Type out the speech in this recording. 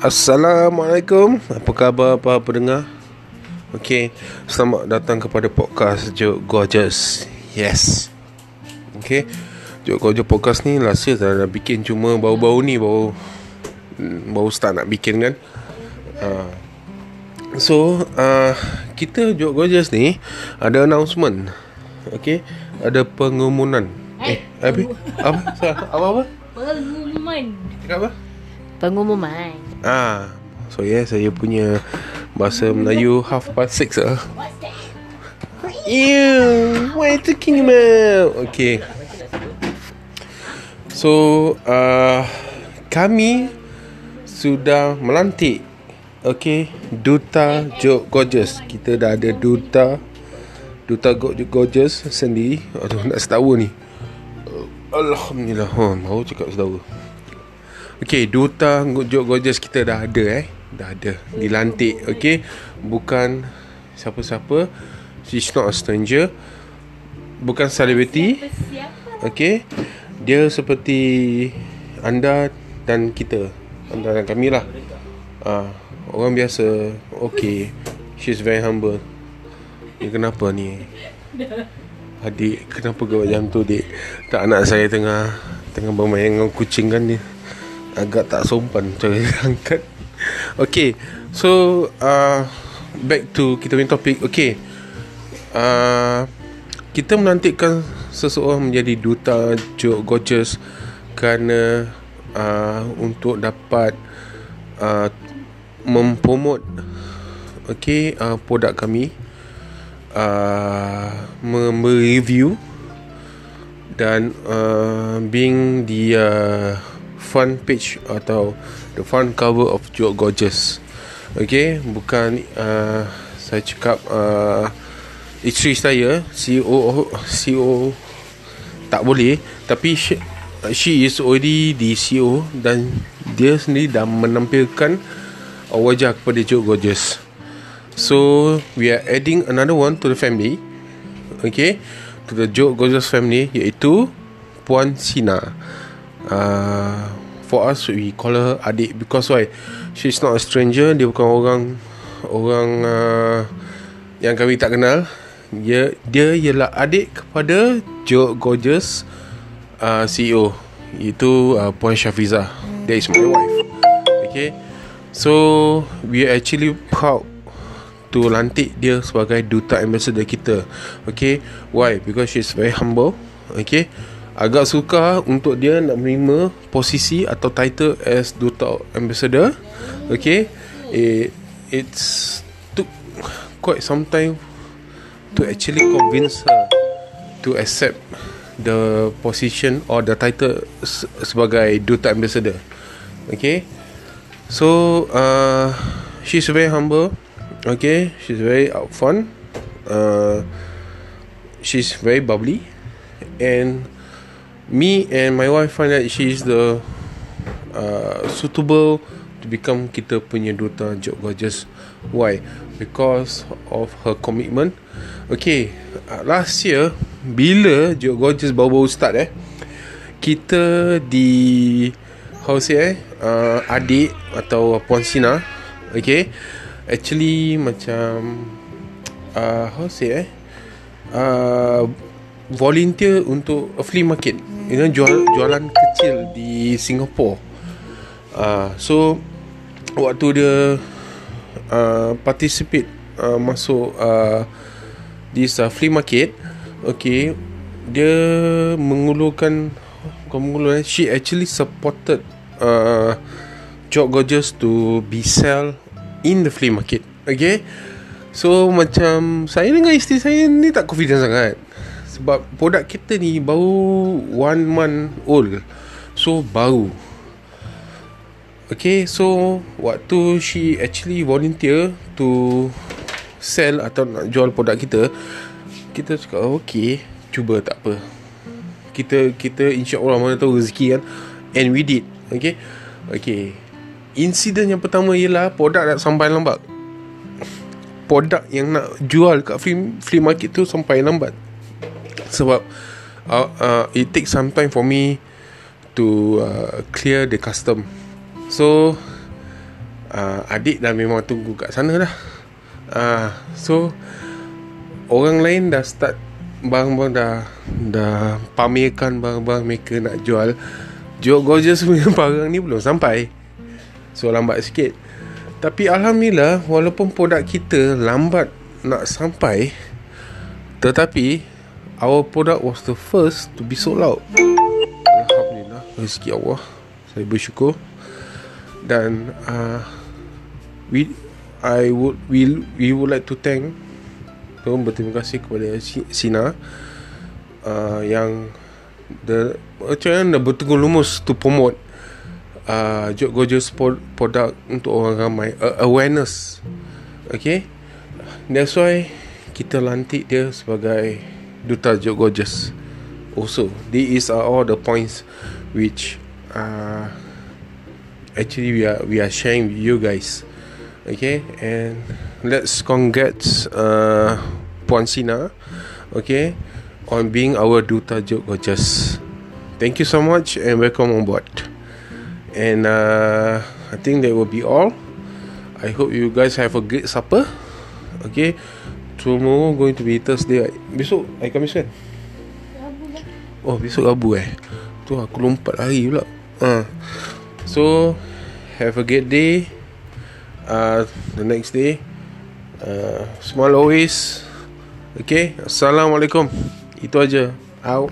Assalamualaikum. Apa khabar para pendengar? Okay Selamat datang kepada podcast Joke Gorgeous. Yes. Okay Joke Gorgeous podcast ni Last year dah nak bikin Cuma baru-baru ni Baru Baru start nak bikin kan. Uh, So uh, Kita Joke Gorgeous ni Ada announcement. Okay Ada pengumuman. Eh, apa? Apa? Apa-apa? Pengumuman. Cakap apa? Pengumuman Ah, so yeah, saya punya bahasa Melayu half past six ah. Ew, what are you talking about? Okay. So, uh, kami sudah melantik Okay Duta Joke Gorgeous Kita dah ada Duta Duta Joke Gorgeous sendiri Aduh nak setawa ni Alhamdulillah oh, Baru cakap setawa Okay, Duta Jok Gorgeous kita dah ada eh. Dah ada. Dilantik, okay. Bukan siapa-siapa. She's not a stranger. Bukan celebrity. Okay. Dia seperti anda dan kita. Anda dan kami lah. Ah, orang biasa. Okay. She's very humble. Ni kenapa ni? Adik, kenapa kau macam tu, dik? Tak anak saya tengah tengah bermain dengan kucing kan ni agak tak sopan cara angkat. Okay, so uh, back to kita punya topik. Okay, uh, kita menantikan seseorang menjadi duta Joke Gorgeous kerana uh, untuk dapat uh, mempromot okay uh, produk kami uh, mereview dan uh, being the uh, front page atau the front cover of Joke Gorgeous. Okay, bukan uh, saya cakap uh, isteri saya CEO CEO tak boleh tapi she, she is already the CEO dan dia sendiri dah menampilkan wajah kepada Joke Gorgeous. So we are adding another one to the family. Okay, to the Joke Gorgeous family iaitu Puan Sina. Uh, for us we call her adik. Because why? She's not a stranger. Dia bukan orang orang uh, yang kami tak kenal. Dia dia ialah adik kepada Joe Gorgeous uh, CEO itu uh, Puan Shafiza that is my wife. Okay? So we are actually proud to lantik dia sebagai duta ambassador kita. Okay? Why? Because she's very humble. Okay agak suka untuk dia nak menerima posisi atau title as duta ambassador. Okay it, it's took quite some time to actually convince her to accept the position or the title sebagai duta ambassador. Okay so uh, she's very humble. Okay she's very upfront. Uh, she's very bubbly. And me and my wife find that she is the uh, suitable to become kita punya duta Joke Gorgeous. Why? Because of her commitment. Okay, uh, last year bila Joke Gorgeous baru-baru start eh, kita di how say eh, uh, adik atau Puan Sina, okay, actually macam uh, how say eh, uh, volunteer untuk flea market you know jual jualan kecil di Singapore. Uh, so waktu dia uh, participate uh, masuk uh, this uh, flea market okay dia mengulurkan bukan mengulurkan she actually supported uh, Job Gorgeous to be sell in the flea market okay? So macam saya dengan isteri saya ni tak confident sangat sebab produk kita ni baru one month old. So baru. Okay so waktu she actually volunteer to sell atau nak jual produk kita. Kita cakap okay cuba tak apa. Kita kita insyaAllah mana tahu rezeki kan. And we did okay? Okay. Insiden yang pertama ialah produk nak sampai lambat. Produk yang nak jual kat flea, flea market tu sampai lambat sebab uh, uh, it takes some time for me to uh, clear the custom. So uh, Adik dah memang tunggu kat sana dah. Uh, So Orang lain dah start Barang-barang dah Dah pamerkan barang-barang mereka nak jual. Jok Gorgeous punya barang ni belum sampai. So lambat sikit. Tapi Alhamdulillah Walaupun produk kita lambat nak sampai Tetapi Our product was the first to be sold out. Alhamdulillah Rezeki Allah. Saya bersyukur. Dan uh, We I would we, we would like to thank Tuan berterima kasih kepada Sina uh, Yang the, Macam mana bertunggu lumus To promote uh, Jok Gorgeous produk Untuk orang ramai. Uh, Awareness. Okay? That's why Kita lantik dia sebagai Duta Jok Gorgeous. Also These are all the points Which uh, Actually we are We are sharing with you guys. Okay And Let's congrats uh, Puan Sina Okay On being our Duta Jok Gorgeous. Thank you so much And welcome on board. And uh, I think that will be all. I hope you guys have a great supper. Okay Tomorrow going to be Thursday. Right? Besok hari Khamis kan? Oh besok Rabu eh? Tu aku lompat hari pula. Uh. So Have a great day. Uh, The next day. Uh, Smile always. Okay? Assalamualaikum. Itu aja. Out